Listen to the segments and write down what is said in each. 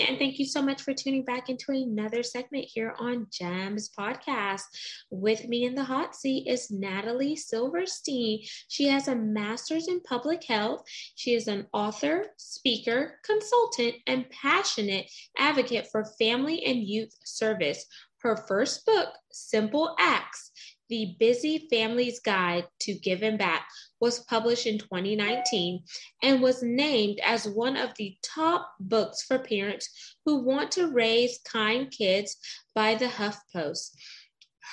And thank you so much for tuning back into another segment here on Gems Podcast. With me in the hot seat is Natalie Silverstein. She has a master's in public health. She is an author, speaker, consultant, and passionate advocate for family and youth service. Her first book, Simple Acts The Busy Family's Guide to Giving Back, was published in 2019 and was named as one of the top books for parents who want to raise kind kids by the HuffPost.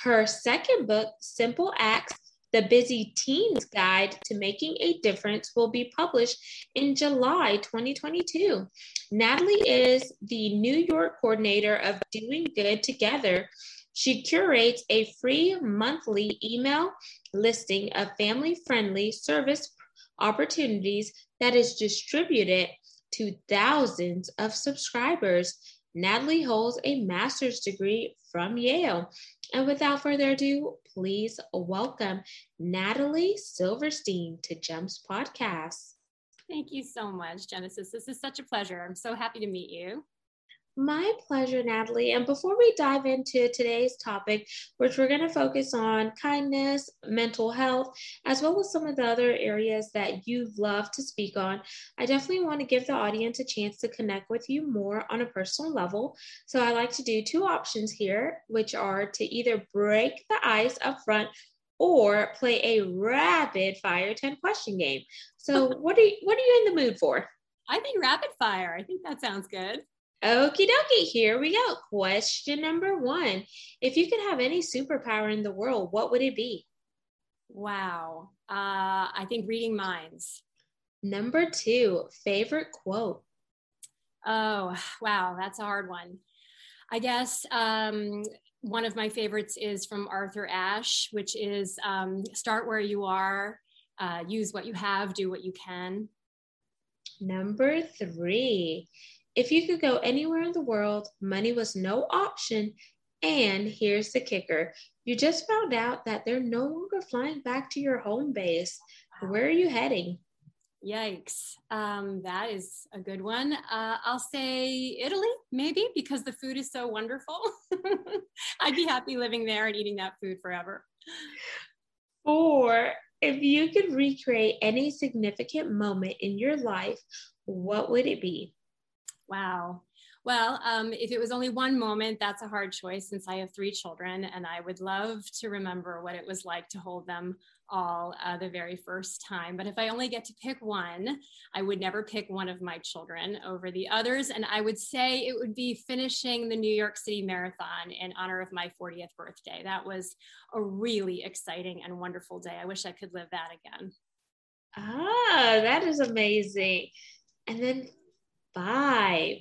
Her second book, Simple Acts the Busy Teens Guide to Making a Difference will be published in July 2022. Natalie is the New York coordinator of Doing Good Together, she curates a free monthly email listing of family friendly service opportunities that is distributed to thousands of subscribers. Natalie holds a master's degree from Yale. And without further ado, please welcome Natalie Silverstein to Gems Podcast. Thank you so much, Genesis. This is such a pleasure. I'm so happy to meet you. My pleasure, Natalie. And before we dive into today's topic, which we're going to focus on kindness, mental health, as well as some of the other areas that you love to speak on, I definitely want to give the audience a chance to connect with you more on a personal level. So I like to do two options here, which are to either break the ice up front or play a rapid fire 10 question game. So what are you, what are you in the mood for? I think rapid fire. I think that sounds good. Okie dokie, here we go. Question number one. If you could have any superpower in the world, what would it be? Wow. Uh, I think reading minds. Number two, favorite quote. Oh, wow. That's a hard one. I guess um, one of my favorites is from Arthur Ashe, which is um, start where you are, uh, use what you have, do what you can. Number three, if you could go anywhere in the world, money was no option. And here's the kicker you just found out that they're no longer flying back to your home base. Where are you heading? Yikes. Um, that is a good one. Uh, I'll say Italy, maybe, because the food is so wonderful. I'd be happy living there and eating that food forever. Or if you could recreate any significant moment in your life, what would it be? Wow. Well, um, if it was only one moment, that's a hard choice since I have three children, and I would love to remember what it was like to hold them all uh, the very first time. But if I only get to pick one, I would never pick one of my children over the others. And I would say it would be finishing the New York City Marathon in honor of my 40th birthday. That was a really exciting and wonderful day. I wish I could live that again. Ah, that is amazing. And then five.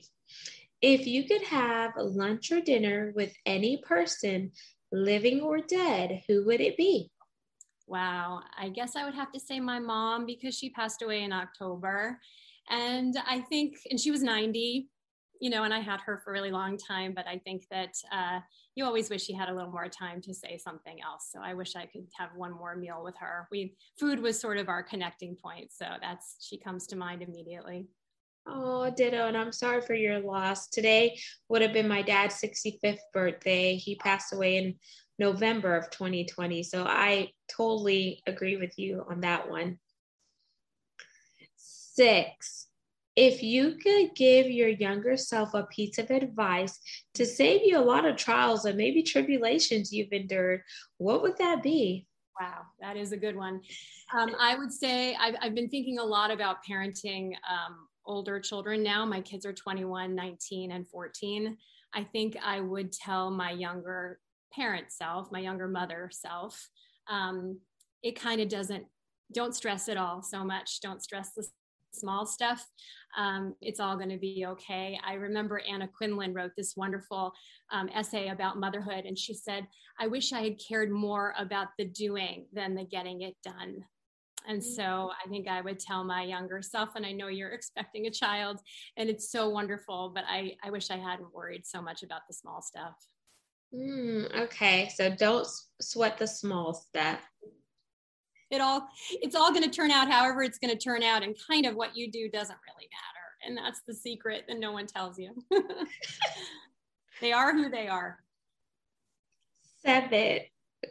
If you could have lunch or dinner with any person, living or dead, who would it be? Wow, I guess I would have to say my mom because she passed away in October. And I think, and she was 90, you know, and I had her for a really long time, but I think that uh, you always wish she had a little more time to say something else. So I wish I could have one more meal with her. We, food was sort of our connecting point. So that's, she comes to mind immediately. Oh, ditto. And I'm sorry for your loss. Today would have been my dad's 65th birthday. He passed away in November of 2020. So I totally agree with you on that one. Six, if you could give your younger self a piece of advice to save you a lot of trials and maybe tribulations you've endured, what would that be? Wow, that is a good one. Um, I would say I've, I've, been thinking a lot about parenting um, older children now. My kids are 21, 19, and 14. I think I would tell my younger parent self, my younger mother self, um, it kind of doesn't, don't stress it all so much. Don't stress the small stuff. Um, it's all going to be okay. I remember Anna Quindlen wrote this wonderful um, essay about motherhood, and she said, I wish I had cared more about the doing than the getting it done And so I think I would tell my younger self, and I know you're expecting a child, and it's so wonderful, but I, I wish I hadn't worried so much about the small stuff. Mm, okay, so don't sweat the small stuff. It all it's all going to turn out however it's going to turn out, and kind of what you do doesn't really matter, and that's the secret that no one tells you. they are who they are. Seven.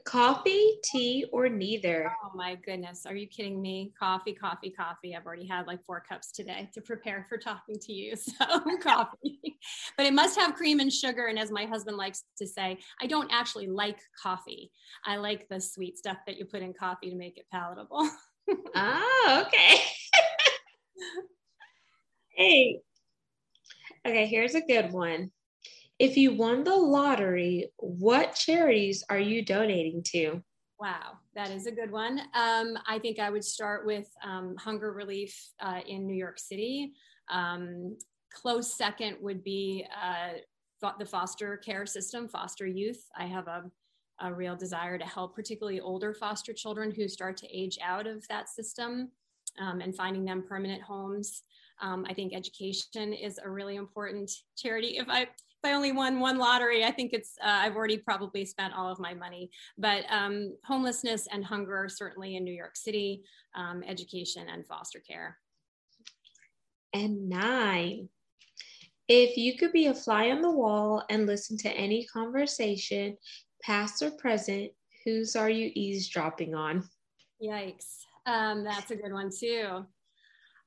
Coffee, tea, or neither? Oh my goodness. Are you kidding me? Coffee, coffee, coffee. I've already had like four cups today to prepare for talking to you. So, coffee. but it must have cream and sugar. And as my husband likes to say, I don't actually like coffee. I like the sweet stuff that you put in coffee to make it palatable. oh, okay. hey. Okay, here's a good one. If you won the lottery, what charities are you donating to? Wow, that is a good one. Um, I think I would start with um, hunger relief uh, in New York City. Um, close second would be uh, the foster care system, foster youth. I have a, a, real desire to help, particularly older foster children who start to age out of that system um, and finding them permanent homes. Um, I think education is a really important charity. If I if I only won one lottery, I think it's, uh, I've already probably spent all of my money. But um, homelessness and hunger, certainly in New York City, um, education and foster care. And nine, if you could be a fly on the wall and listen to any conversation, past or present, whose are you eavesdropping on? Yikes. Um, that's a good one too.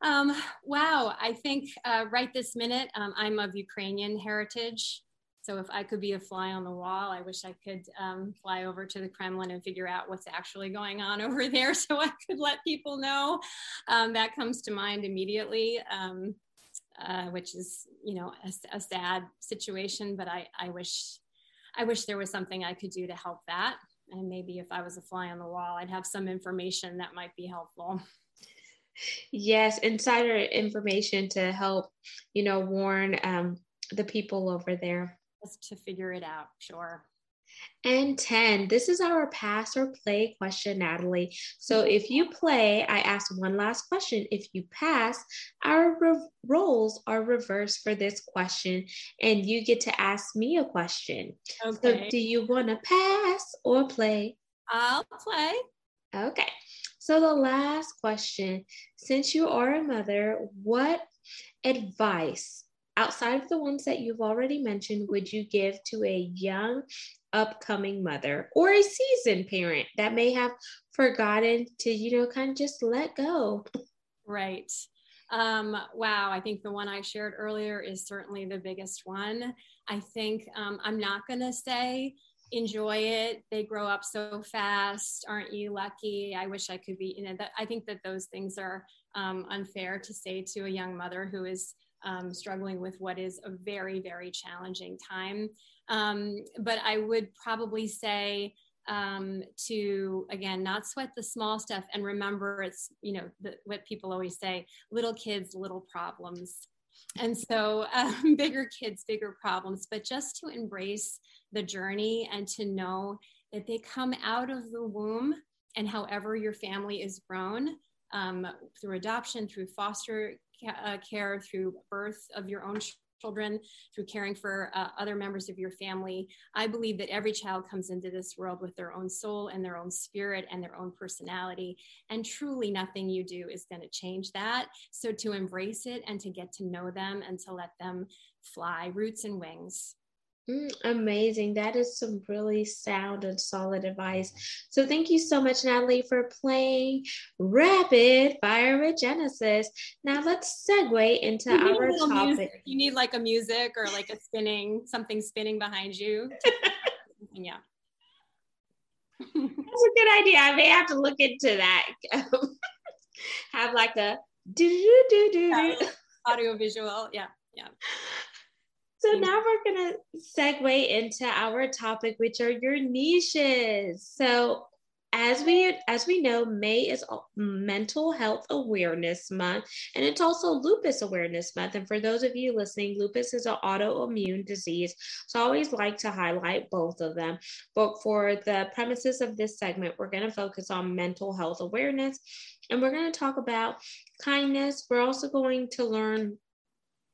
Um, wow, I think uh, right this minute, um, I'm of Ukrainian heritage. So if I could be a fly on the wall, I wish I could um, fly over to the Kremlin and figure out what's actually going on over there so I could let people know. Um, that comes to mind immediately, um, uh, which is, you know, a, a, sad situation, but I, I wish I wish there was something I could do to help that. And maybe if I was a fly on the wall, I'd have some information that might be helpful. Yes, insider information to help, you know, warn um, the people over there. Just to figure it out, sure. And 10, this is our pass or play question, Natalie. So if you play, I ask one last question. If you pass, our re- roles are reversed for this question, and you get to ask me a question. Okay. So do you want to pass or play? I'll play. Okay. So, the last question since you are a mother, what advice outside of the ones that you've already mentioned would you give to a young upcoming mother or a seasoned parent that may have forgotten to, you know, kind of just let go? Right. Um, wow, I think the one I shared earlier is certainly the biggest one. I think um, I'm not going to say enjoy it. They grow up so fast. Aren't you lucky? I wish i could be you know that i think that those things are um, unfair to say to a young mother who is um, struggling with what is a very very challenging time. Um, but i would probably say um, to again not sweat the small stuff and remember it's you know the, what people always say little kids little problems and so um, bigger kids bigger problems but just to embrace the journey and to know that they come out of the womb and however your family is grown um, through adoption, through foster uh, care, through birth of your own children, through caring for uh, other members of your family. I believe that every child comes into this world with their own soul and their own spirit and their own personality. And truly, nothing you do is going to change that. So, to embrace it and to get to know them and to let them fly roots and wings. Mm, amazing. That is some really sound and solid advice. So, thank you so much, Natalie, for playing Rapid Fire with Genesis. Now, let's segue into our topic. Music. You need like a music or like a spinning, something spinning behind you. yeah. That's a good idea. I may have to look into that. have like a do do do do audio visual. Yeah. Yeah. So now we're going to segue into our topic, which are your niches. So as we as we know may is mental health awareness month and it's also lupus awareness month and for those of you listening lupus is an autoimmune disease so i always like to highlight both of them but for the premises of this segment we're going to focus on mental health awareness And we're going to talk about kindness. We're also going to learn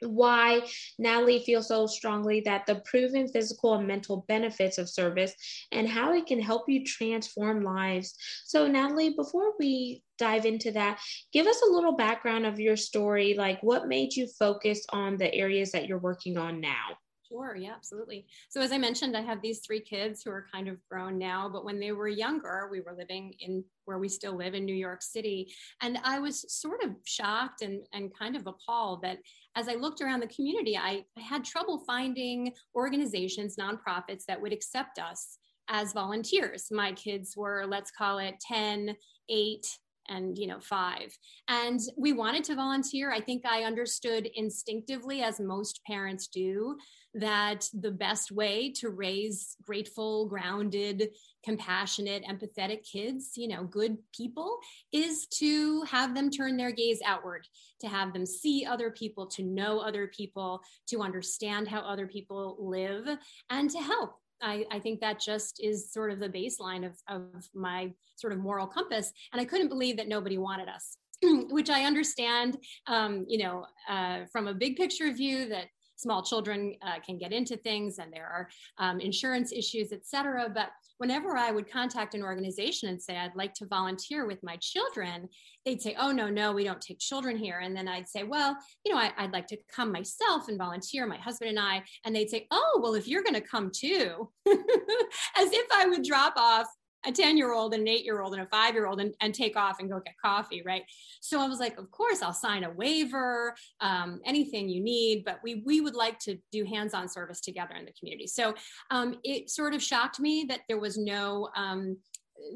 why Natalie feels so strongly that the proven physical and mental benefits of service and how it can help you transform lives. So, Natalie, before we dive into that, give us a little background of your story. Like, what made you focus on the areas that you're working on now? Sure, yeah, absolutely. So, as I mentioned, I have these three kids who are kind of grown now, but when they were younger, we were living in where we still live in New York City. And I was sort of shocked and, and kind of appalled that as I looked around the community, I, I had trouble finding organizations, nonprofits that would accept us as volunteers. My kids were, let's call it 10, 8, and you know five and we wanted to volunteer i think i understood instinctively as most parents do that the best way to raise grateful, grounded, compassionate, empathetic kids, you know, good people, is to have them turn their gaze outward, to have them see other people, to know other people, to understand how other people live, and to help. I, I, think that just is sort of the baseline of, of my sort of moral compass. And I couldn't believe that nobody wanted us. which I understand, um, you know, uh, from a big picture view that small children uh, can get into things and there are um, insurance issues, et cetera. But whenever I would contact an organization and say, I'd like to volunteer with my children, they'd say, Oh, no, no, we don't take children here. And then I'd say, Well, you know, I, would like to come myself and volunteer, my husband and I. And they'd say, Oh, well, if you're going to come too, as if I would drop off a 10 year old and an eight year old and a five year old and, and take off and go get coffee, right? So I was like, of course, I'll sign a waiver, um, anything you need, but we, we would like to do hands on service together in the community. So um, it sort of shocked me that there was no um,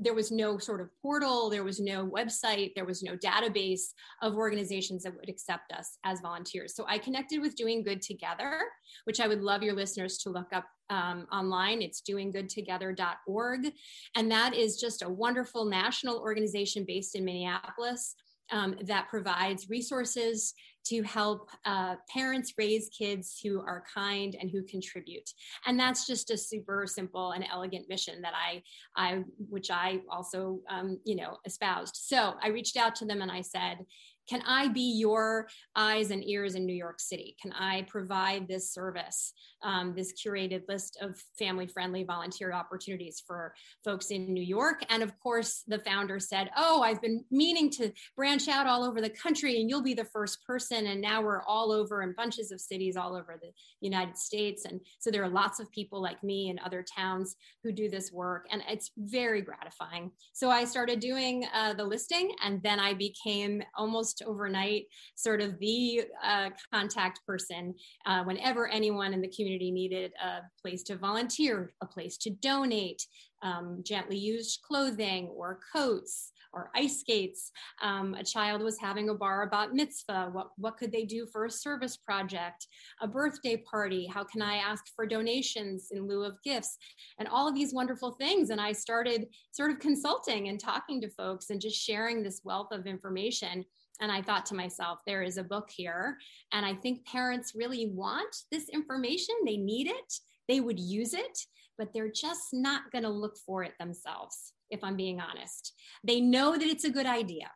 there was no sort of portal, there was no website, there was no database of organizations that would accept us as volunteers. So I connected with Doing Good Together, which I would love your listeners to look up um, online. It's doinggoodtogether.org. And that is just a wonderful national organization based in Minneapolis um, that provides resources to help uh, parents raise kids who are kind and who contribute. And that's just a super simple and elegant mission that I, I which I also, um, you know, espoused. So I reached out to them and I said, can I be your eyes and ears in New York City? Can I provide this service, um, this curated list of family friendly volunteer opportunities for folks in New York? And of course, the founder said, Oh, I've been meaning to branch out all over the country, and you'll be the first person. And now we're all over in bunches of cities all over the United States. And so there are lots of people like me in other towns who do this work, and it's very gratifying. So I started doing uh, the listing, and then I became almost overnight sort of the uh, contact person uh, whenever anyone in the community needed a place to volunteer, a place to donate, um, gently used clothing or coats or ice skates. Um, a child was having a bar bat mitzvah. What, what could they do for a service project? A birthday party. How can I ask for donations in lieu of gifts? And all of these wonderful things. And I started sort of consulting and talking to folks and just sharing this wealth of information. And I thought to myself, there is a book here. And I think parents really want this information. They need it, they would use it, but they're just not going to look for it themselves, if I'm being honest. They know that it's a good idea.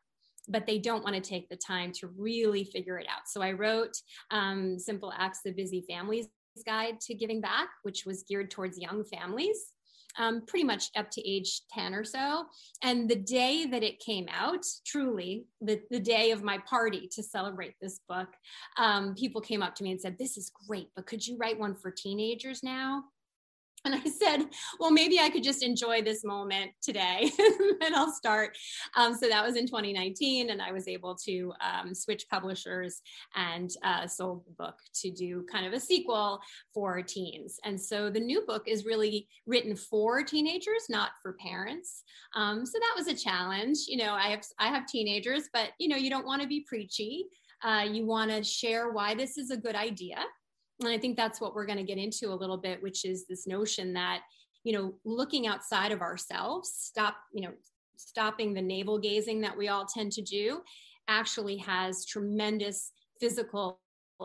But they don't want to take the time to really figure it out. So I wrote um, Simple Acts the Busy Families Guide to Giving Back, which was geared towards young families um, pretty much up to age 10 or so. And the day that it came out, truly, the, the day of my party to celebrate this book, um, people came up to me and said, This is great, but could you write one for teenagers now? And I said, well, maybe I could just enjoy this moment today and I'll start. Um, so that was in 2019, and I was able to um, switch publishers and uh, sold the book to do kind of a sequel for teens. And so the new book is really written for teenagers, not for parents. Um, so that was a challenge. You know, I have I have teenagers, but you know, you don't want to be preachy. Uh, you want to share why this is a good idea and i think that's what we're going to get into a little bit which is this notion that you know looking outside of ourselves stop you know stopping the navel gazing that we all tend to do actually has tremendous physical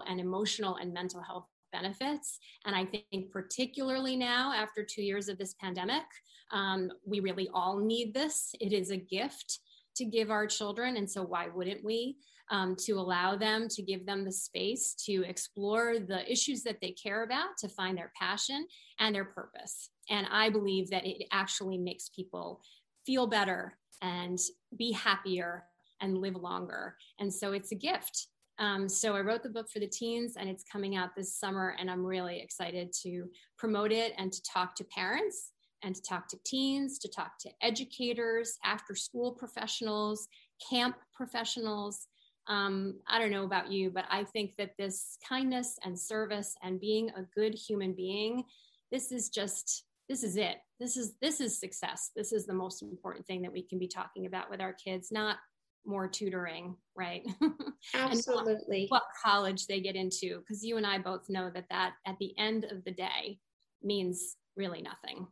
and emotional and mental health benefits and i think particularly now after two years of this pandemic um, we really all need this it is a gift to give our children. And so, why wouldn't we? Um, to allow them to give them the space to explore the issues that they care about, to find their passion and their purpose. And I believe that it actually makes people feel better and be happier and live longer. And so it's a gift. Um, so I wrote the book for the teens and it's coming out this summer. And I'm really excited to promote it and to talk to parents and to talk to teens, to talk to educators, after school professionals, camp professionals. Um, I don't know about you, but I think that this kindness and service and being a good human being, this is just this is it. This is this is success. This is the most important thing that we can be talking about with our kids, not more tutoring, right? Absolutely. what, what college they get into, because you and I both know that that at the end of the day means really nothing.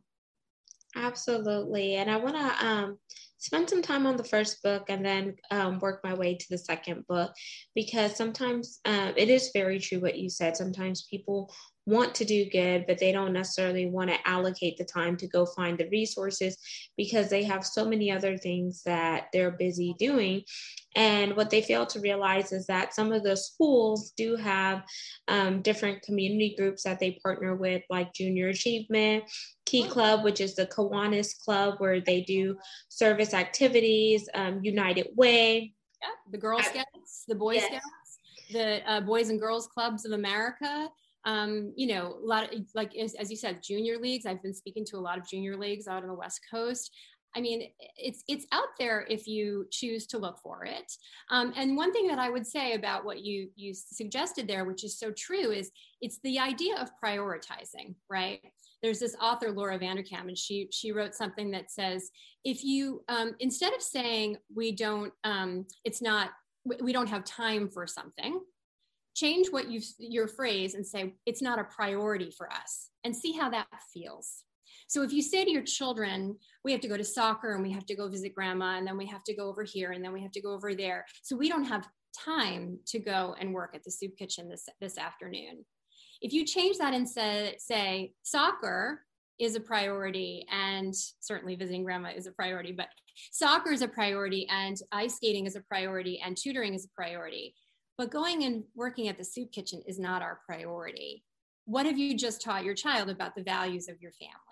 Absolutely. And I want to um, spend some time on the first book and then um, work my way to the second book because sometimes um, it is very true what you said. Sometimes people want to do good, but they don't necessarily want to allocate the time to go find the resources because they have so many other things that they're busy doing. And what they fail to realize is that some of the schools do have um, different community groups that they partner with, like Junior Achievement, Key Club, which is the Kiwanis Club, where they do service activities, um, United Way. Yeah, the Girl Scouts, the Boy yes. Scouts, the uh, Boys and Girls Clubs of America um, you know, a lot of like as, as you said, junior leagues. I've been speaking to a lot of junior leagues out on the West Coast. I mean, it's it's out there if you choose to look for it. Um, and one thing that I would say about what you you suggested there, which is so true, is it's the idea of prioritizing. Right? There's this author Laura Vanderkam, and she she wrote something that says if you um, instead of saying we don't, um, it's not we don't have time for something change what you your phrase and say it's not a priority for us and see how that feels so if you say to your children we have to go to soccer and we have to go visit grandma and then we have to go over here and then we have to go over there so we don't have time to go and work at the soup kitchen this this afternoon if you change that and say, say soccer is a priority and certainly visiting grandma is a priority but soccer is a priority and ice skating is a priority and tutoring is a priority but going and working at the soup kitchen is not our priority. What have you just taught your child about the values of your family?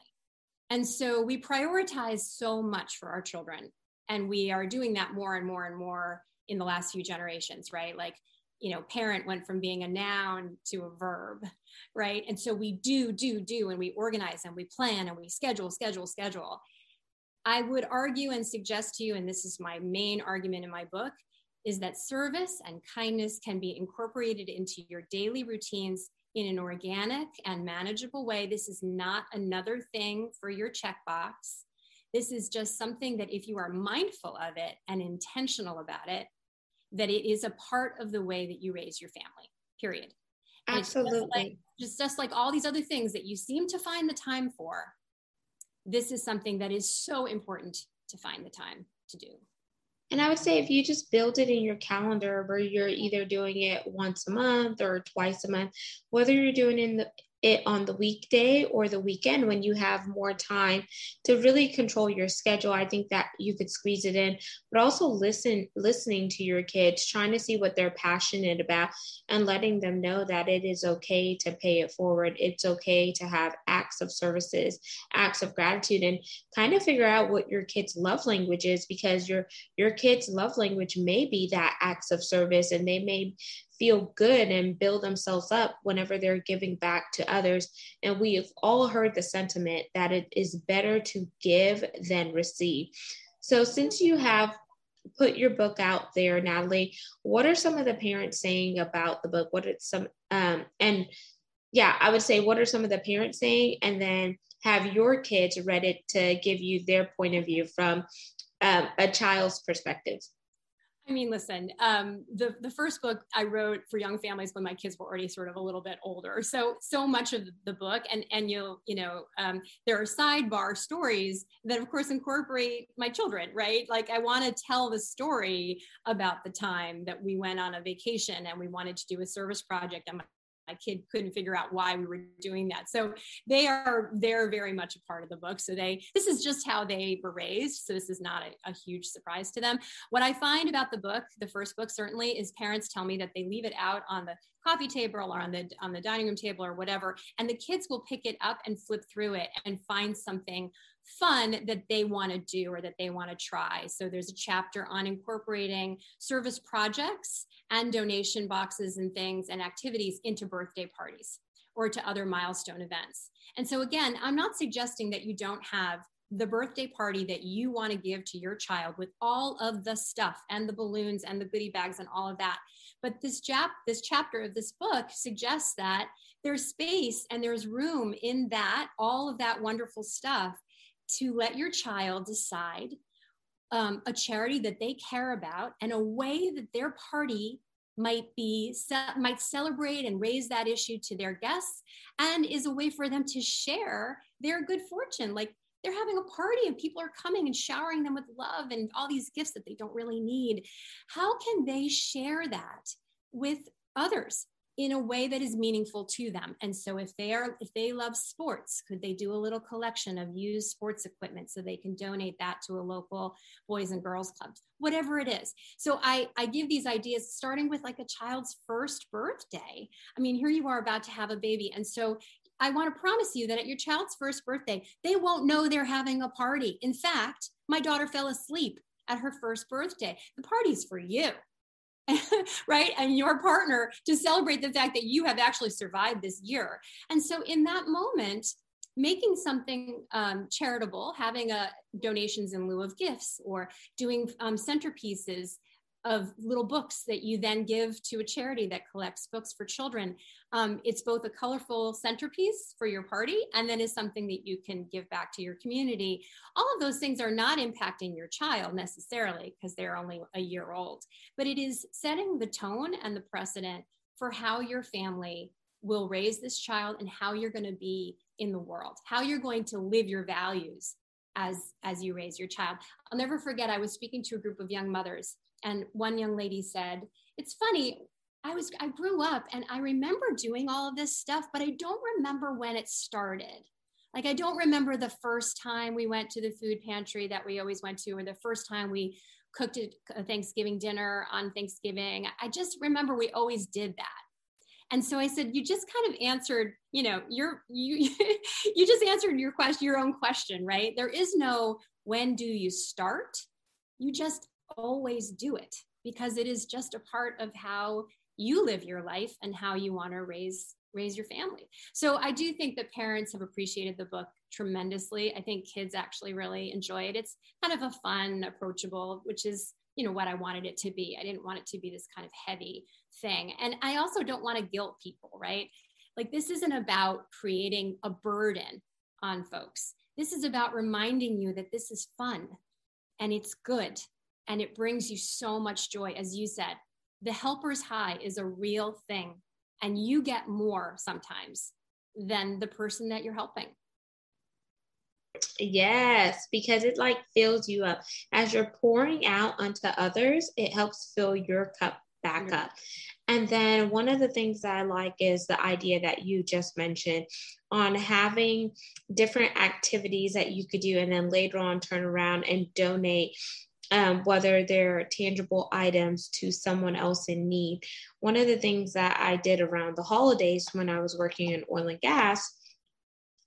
And so we prioritize so much for our children. And we are doing that more and more and more in the last few generations, right? Like, you know, parent went from being a noun to a verb, right? And so we do, do, do, and we organize and we plan and we schedule, schedule, schedule. I would argue and suggest to you, and this is my main argument in my book, is that service and kindness can be incorporated into your daily routines in an organic and manageable way. This is not another thing for your checkbox. This is just something that if you are mindful of it and intentional about it, that it is a part of the way that you raise your family, period. Absolutely. Just like, just, just like all these other things that you seem to find the time for, this is something that is so important to find the time to do. And I would say if you just build it in your calendar where you're either doing it once a month or twice a month, whether you're doing in the it on the weekday or the weekend when you have more time to really control your schedule. I think that you could squeeze it in but also listen listening to your kids trying to see what they're passionate about and letting them know that it is okay to pay it forward. It's okay to have acts of services acts of gratitude and kind of figure out what your kids love language is because your your kids love language may be that acts of service and they may feel good and build themselves up whenever they're giving back to others. And we've all heard the sentiment that it is better to give than receive. So, since you have put your book out there, Natalie, what are some of the parents saying about the book? What are some, um, and yeah, I would say, what are some of the parents saying? And then have your kids read it to give you their point of view from um, a child's perspective. I mean, listen, um, the the first book I wrote for young families when my kids were already sort of a little bit older. So so much of the book, and and you'll you know um, there are sidebar stories that of course incorporate my children, right? Like I want to tell the story about the time that we went on a vacation and we wanted to do a service project, my my kid couldn't figure out why we were doing that. So they are they're very much a part of the book. So they this is just how they were raised. So this is not a, a huge surprise to them. What I find about the book, the first book certainly, is parents tell me that they leave it out on the coffee table or on the on the dining room table or whatever, and the kids will pick it up and flip through it and find something fun that they want to do or that they want to try. So there's a chapter on incorporating service projects and donation boxes and things and activities into birthday parties or to other milestone events. And so again, I'm not suggesting that you don't have the birthday party that you want to give to your child with all of the stuff and the balloons and the goodie bags and all of that. But this chap this chapter of this book suggests that there's space and there's room in that all of that wonderful stuff to let your child decide um, a charity that they care about and a way that their party might be might celebrate and raise that issue to their guests and is a way for them to share their good fortune. Like they're having a party and people are coming and showering them with love and all these gifts that they don't really need. How can they share that with others in a way that is meaningful to them and so if they are if they love sports could they do a little collection of used sports equipment so they can donate that to a local boys and girls club whatever it is so i i give these ideas starting with like a child's first birthday i mean here you are about to have a baby and so I want to promise you that at your child's first birthday, they won't know they're having a party. In fact, my daughter fell asleep at her first birthday. The party's for you. right? And your partner to celebrate the fact that you have actually survived this year. And so, in that moment, making something um, charitable, having a donations in lieu of gifts, or doing um, centerpieces of little books that you then give to a charity that collects books for children. Um, it's both a colorful centerpiece for your party and then is something that you can give back to your community. All of those things are not impacting your child necessarily because they're only a year old, but it is setting the tone and the precedent for how your family will raise this child and how you're going to be in the world, how you're going to live your values as as you raise your child. I'll never forget I was speaking to a group of young mothers and one young lady said, It's funny, I was I grew up and I remember doing all of this stuff, but I don't remember when it started. Like I don't remember the first time we went to the food pantry that we always went to, or the first time we cooked a Thanksgiving dinner on Thanksgiving. I just remember we always did that. And so I said, you just kind of answered, you know, your you you just answered your question, your own question, right? There is no when do you start? You just always do it because it is just a part of how you live your life and how you want to raise raise your family. So I do think that parents have appreciated the book tremendously. I think kids actually really enjoy it. It's kind of a fun, approachable, which is, you know, what I wanted it to be. I didn't want it to be this kind of heavy thing. And I also don't want to guilt people, right? Like this isn't about creating a burden on folks. This is about reminding you that this is fun and it's good and it brings you so much joy. As you said, the helper's high is a real thing, and you get more sometimes than the person that you're helping. Yes, because it like fills you up. As you're pouring out onto others, it helps fill your cup back mm-hmm. up. And then one of the things that I like is the idea that you just mentioned on having different activities that you could do and then later on turn around and donate um, whether they're tangible items to someone else in need. One of the things that I did around the holidays when I was working in oil and gas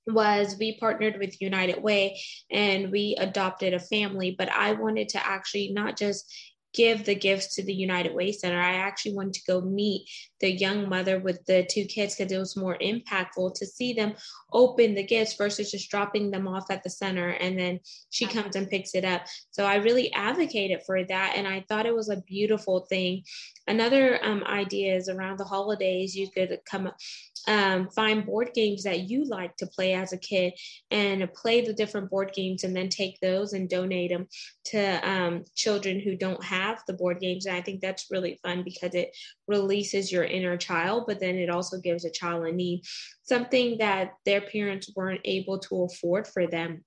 was we partnered with United Way and we adopted a family, but I wanted to actually not just give the gifts to the United Way Center. I actually wanted to go meet the young mother with the two kids because it was more impactful to see them open the gifts versus just dropping them off at the center and then she comes and picks it up. So I really advocated for that and I thought it was a beautiful thing. Another um, idea is around the holidays, you could come um, find board games that you like to play as a kid and play the different board games and then take those and donate them to um, children who don't have the board games. And I think that's really fun because it releases your inner child, but then it also gives a child a need something that their parents weren't able to afford for them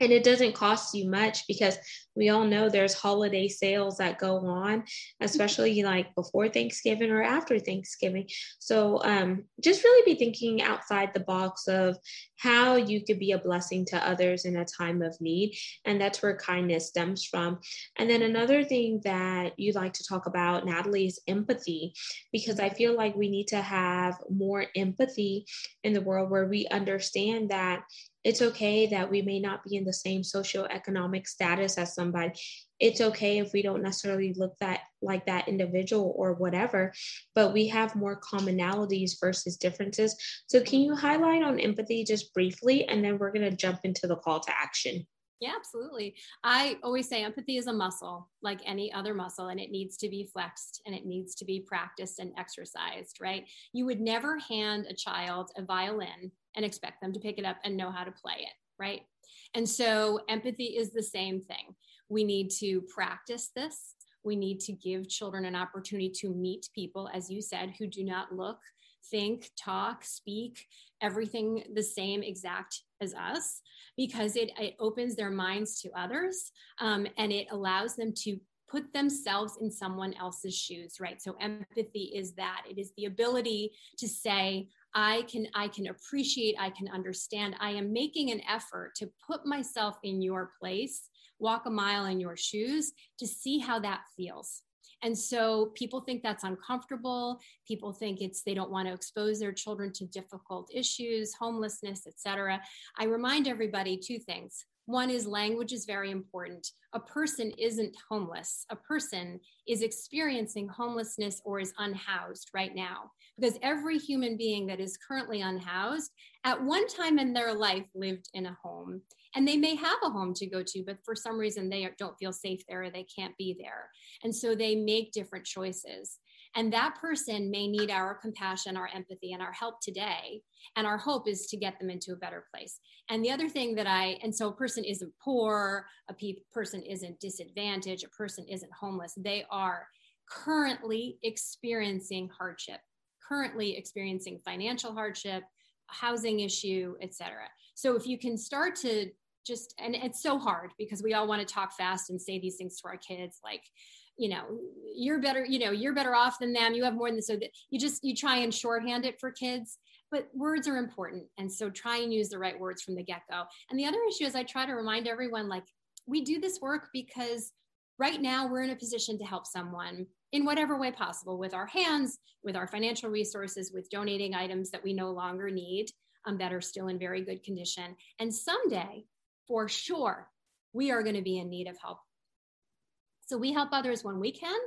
and it doesn't cost you much because we all know there's holiday sales that go on especially like before thanksgiving or after thanksgiving. So um, just really be thinking outside the box of how you could be a blessing to others in a time of need. And that's where kindness stems from. And then another thing that you like to talk about natalie is empathy. Because i feel like we need to have more empathy in the world where we understand that it's okay that we may not be in the same socioeconomic status as somebody. It's okay if we don't necessarily look that like that individual or whatever, but we have more commonalities versus differences. So can you highlight on empathy just briefly and then we're going to jump into the call to action. Yeah, absolutely. I always say empathy is a muscle like any other muscle and it needs to be flexed and it needs to be practiced and exercised, right? You would never hand a child a violin and expect them to pick it up and know how to play it, right? And so empathy is the same thing. We need to practice this. We need to give children an opportunity to meet people, as you said, who do not look, think, talk, speak, everything the same exact as us, because it, it opens their minds to others um, and it allows them to put themselves in someone else's shoes right so empathy is that it is the ability to say I can I can appreciate, I can understand. I am making an effort to put myself in your place, walk a mile in your shoes to see how that feels. And so people think that's uncomfortable. People think it's they don't want to expose their children to difficult issues, homelessness, etc. I remind everybody two things. One is language is very important. A person isn't homeless. A person is experiencing homelessness or is unhoused right now because every human being that is currently unhoused at one time in their life lived in a home and they may have a home to go to but for some reason they don't feel safe there or they can't be there and so they make different choices and that person may need our compassion our empathy and our help today. And our hope is to get them into a better place. And the other thing that i and so a person isn't poor a pe- person isn't disadvantaged a person isn't homeless. They are currently experiencing hardship currently experiencing financial hardship, housing issue, etc. So if you can start to just and it's so hard because we all want to talk fast and say these things to our kids like you know you're better you know you're better off than them you have more than so that you just you try and shorthand it for kids but words are important and so try and use the right words from the get-go and the other issue is i try to remind everyone like we do this work because right now we're in a position to help someone in whatever way possible with our hands, with our financial resources, with donating items that we no longer need um, that are still in very good condition. And someday, for sure, we are going to be in need of help. So we help others when we can,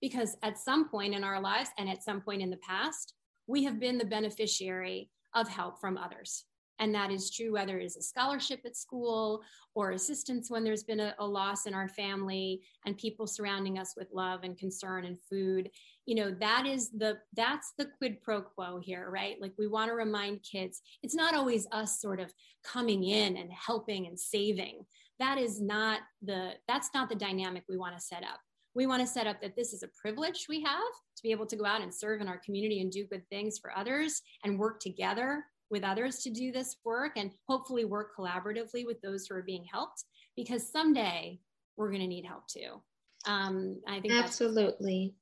because at some point in our lives and at some point in the past, we have been the beneficiary of help from others. And that is true whether it is a scholarship at school or assistance when there's been a, a, loss in our family and people surrounding us with love and concern and food. You know, that is the that's the quid pro quo here, right? Like we want to remind kids it's not always us sort of coming in and helping and saving. That is not the that's not the dynamic we want to set up. We want to set up that this is a privilege we have to be able to go out and serve in our community and do good things for others and work together with others to do this work and hopefully work collaboratively with those who are being helped because someday we're going to need help too. Um, I think absolutely.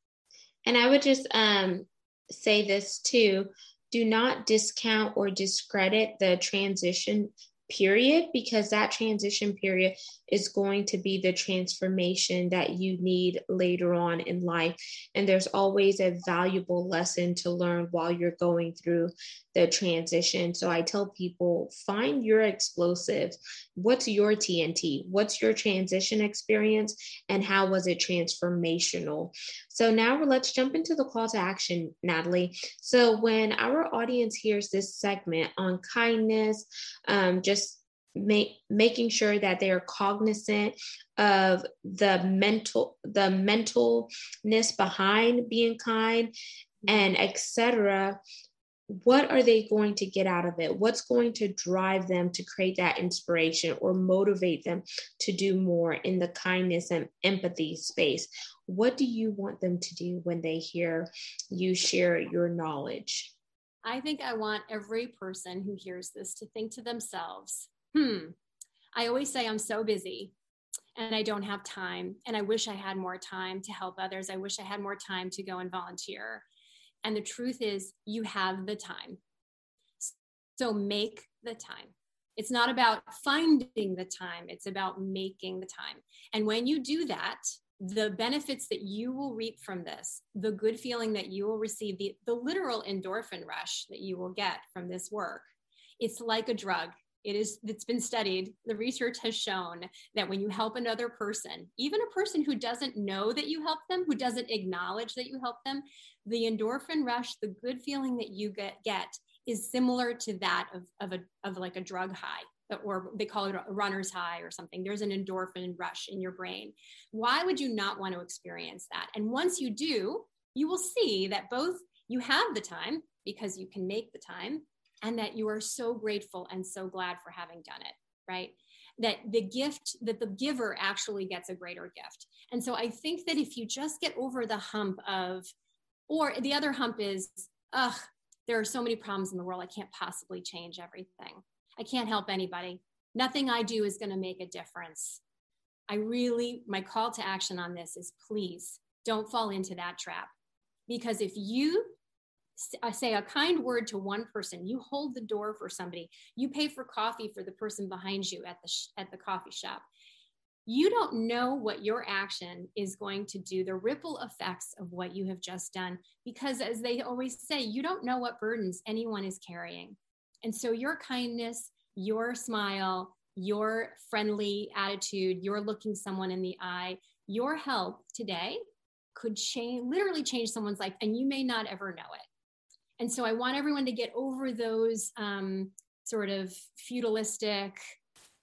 And I would just um, say this too do not discount or discredit the transition period because that transition period is going to be the transformation that you need later on in life. And there's always a valuable lesson to learn while you're going through the transition. So I tell people find your explosive. What's your TNT? What's your transition experience? And how was it transformational? So now let's jump into the call to action, Natalie. So when our audience hears this segment on kindness, um, just make, making sure that they are cognizant of the mental the mentalness behind being kind and etc what are they going to get out of it? What's going to drive them to create that inspiration or motivate them to do more in the kindness and empathy space? What do you want them to do when they hear you share your knowledge? I think i want every person who hears this to think to themselves hmm, I always say I'm so busy and I don't have time. And I wish I had more time to help others. I wish I had more time to go and volunteer. And the truth is, you have the time. So make the time. It's not about finding the time, it's about making the time. And when you do that, the benefits that you will reap from this, the good feeling that you will receive, the, the literal endorphin rush that you will get from this work, it's like a drug. It is, it's been studied. The research has shown that when you help another person, even a person who doesn't know that you help them, who doesn't acknowledge that you help them, the endorphin rush, the good feeling that you get, get is similar to that of, of, a, of like a drug high or they call it a runner's high or something. There's an endorphin rush in your brain. Why would you not want to experience that? And once you do, you will see that both you have the time because you can make the time and that you are so grateful and so glad for having done it, right? That the gift, that the giver actually gets a greater gift. And so I think that if you just get over the hump of, or the other hump is, ugh, there are so many problems in the world, I can't possibly change everything I can't help anybody. Nothing I do is going to make a difference. I really, my call to action on this is please don't fall into that trap. Because if you say a kind word to one person, you hold the door for somebody, you pay for coffee for the person behind you at the, sh- at the coffee shop, you don't know what your action is going to do, the ripple effects of what you have just done. Because as they always say, you don't know what burdens anyone is carrying. And so your kindness, your smile, your friendly attitude, your looking someone in the eye, your help today could change, literally change someone's life, and you may not ever know it. And so I want everyone to get over those um, sort of feudalistic,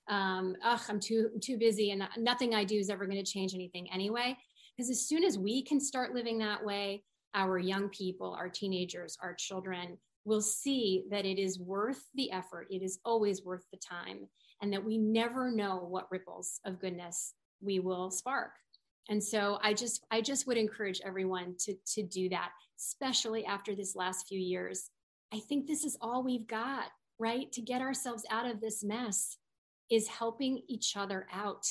um, ugh, I'm too too busy, and nothing I do is ever going to change anything anyway. Because as soon as we can start living that way, our young people, our teenagers, our children will see that it is worth the effort. It is always worth the time, and that we never know what ripples of goodness we will spark. And so I just I just would encourage everyone to to do that, especially after this last few years. I think this is all we've got, right? To get ourselves out of this mess is helping each other out.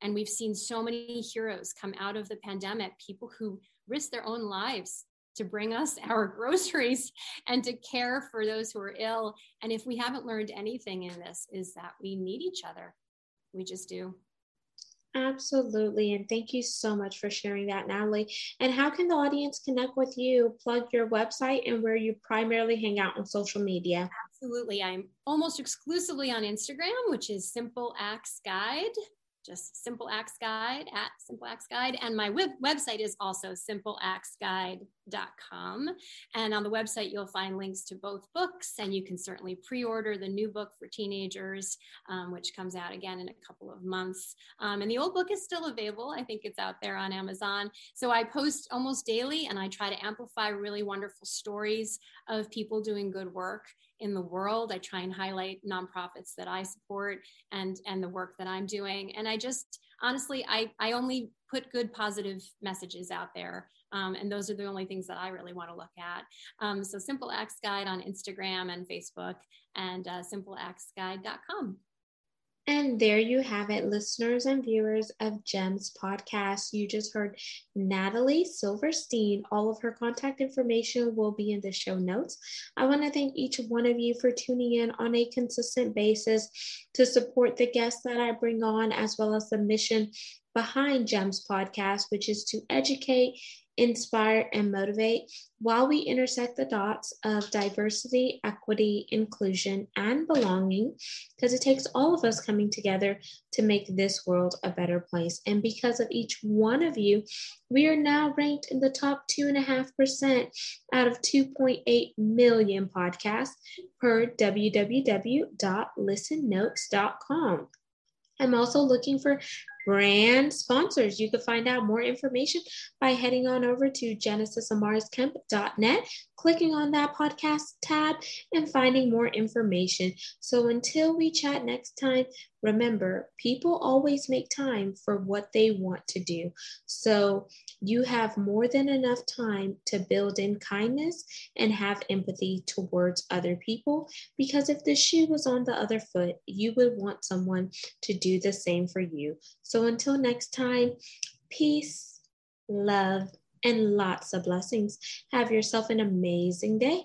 And we've seen so many heroes come out of the pandemic, people who risk their own lives to bring us our groceries and to care for those who are ill. And if we haven't learned anything in this, is that we need each other. We just do. Absolutely. And thank you so much for sharing that, Natalie. And how can the audience connect with you? Plug your website and where you primarily hang out on social media. Absolutely. I'm almost exclusively on Instagram, which is Simple Acts Guide just Simple Acts Guide at Simple Acts Guide. And my web- website is also simpleactsguide.com. And on the website, you'll find links to both books, and you can certainly pre order the new book for teenagers, um, which comes out again in a couple of months. Um, and the old book is still available. I think it's out there on Amazon. So I post almost daily, and I try to amplify really wonderful stories of people doing good work in the world. I try and highlight nonprofits that I support and and the work that I'm doing. And I just honestly, I I only put good positive messages out there. Um, and those are the only things that I really want to look at. Um, so Simple Acts Guide on Instagram and Facebook and uh, simpleactsguide.com. And there you have it, listeners and viewers of GEMS podcast. You just heard Natalie Silverstein. All of her contact information will be in the show notes. I want to thank each one of you for tuning in on a consistent basis to support the guests that I bring on, as well as the mission behind GEMS podcast, which is to educate, inspire, and motivate while we intersect the dots of diversity, equity, inclusion, and belonging, because it takes all of us coming together to make this world a better place. And because of each one of you, we are now ranked in the top 2.5% out of 2.8 million podcasts per www.listennotes.com. I'm also looking for brand sponsors. You can find out more information by heading on over to genesisamarisKemp.net, clicking on that podcast tab, and finding more information. So until we chat next time, Remember, people always make time for what they want to do. So you have more than enough time to build in kindness and have empathy towards other people. Because if the shoe was on the other foot, you would want someone to do the same for you. So until next time, peace, love, and lots of blessings. Have yourself an amazing day.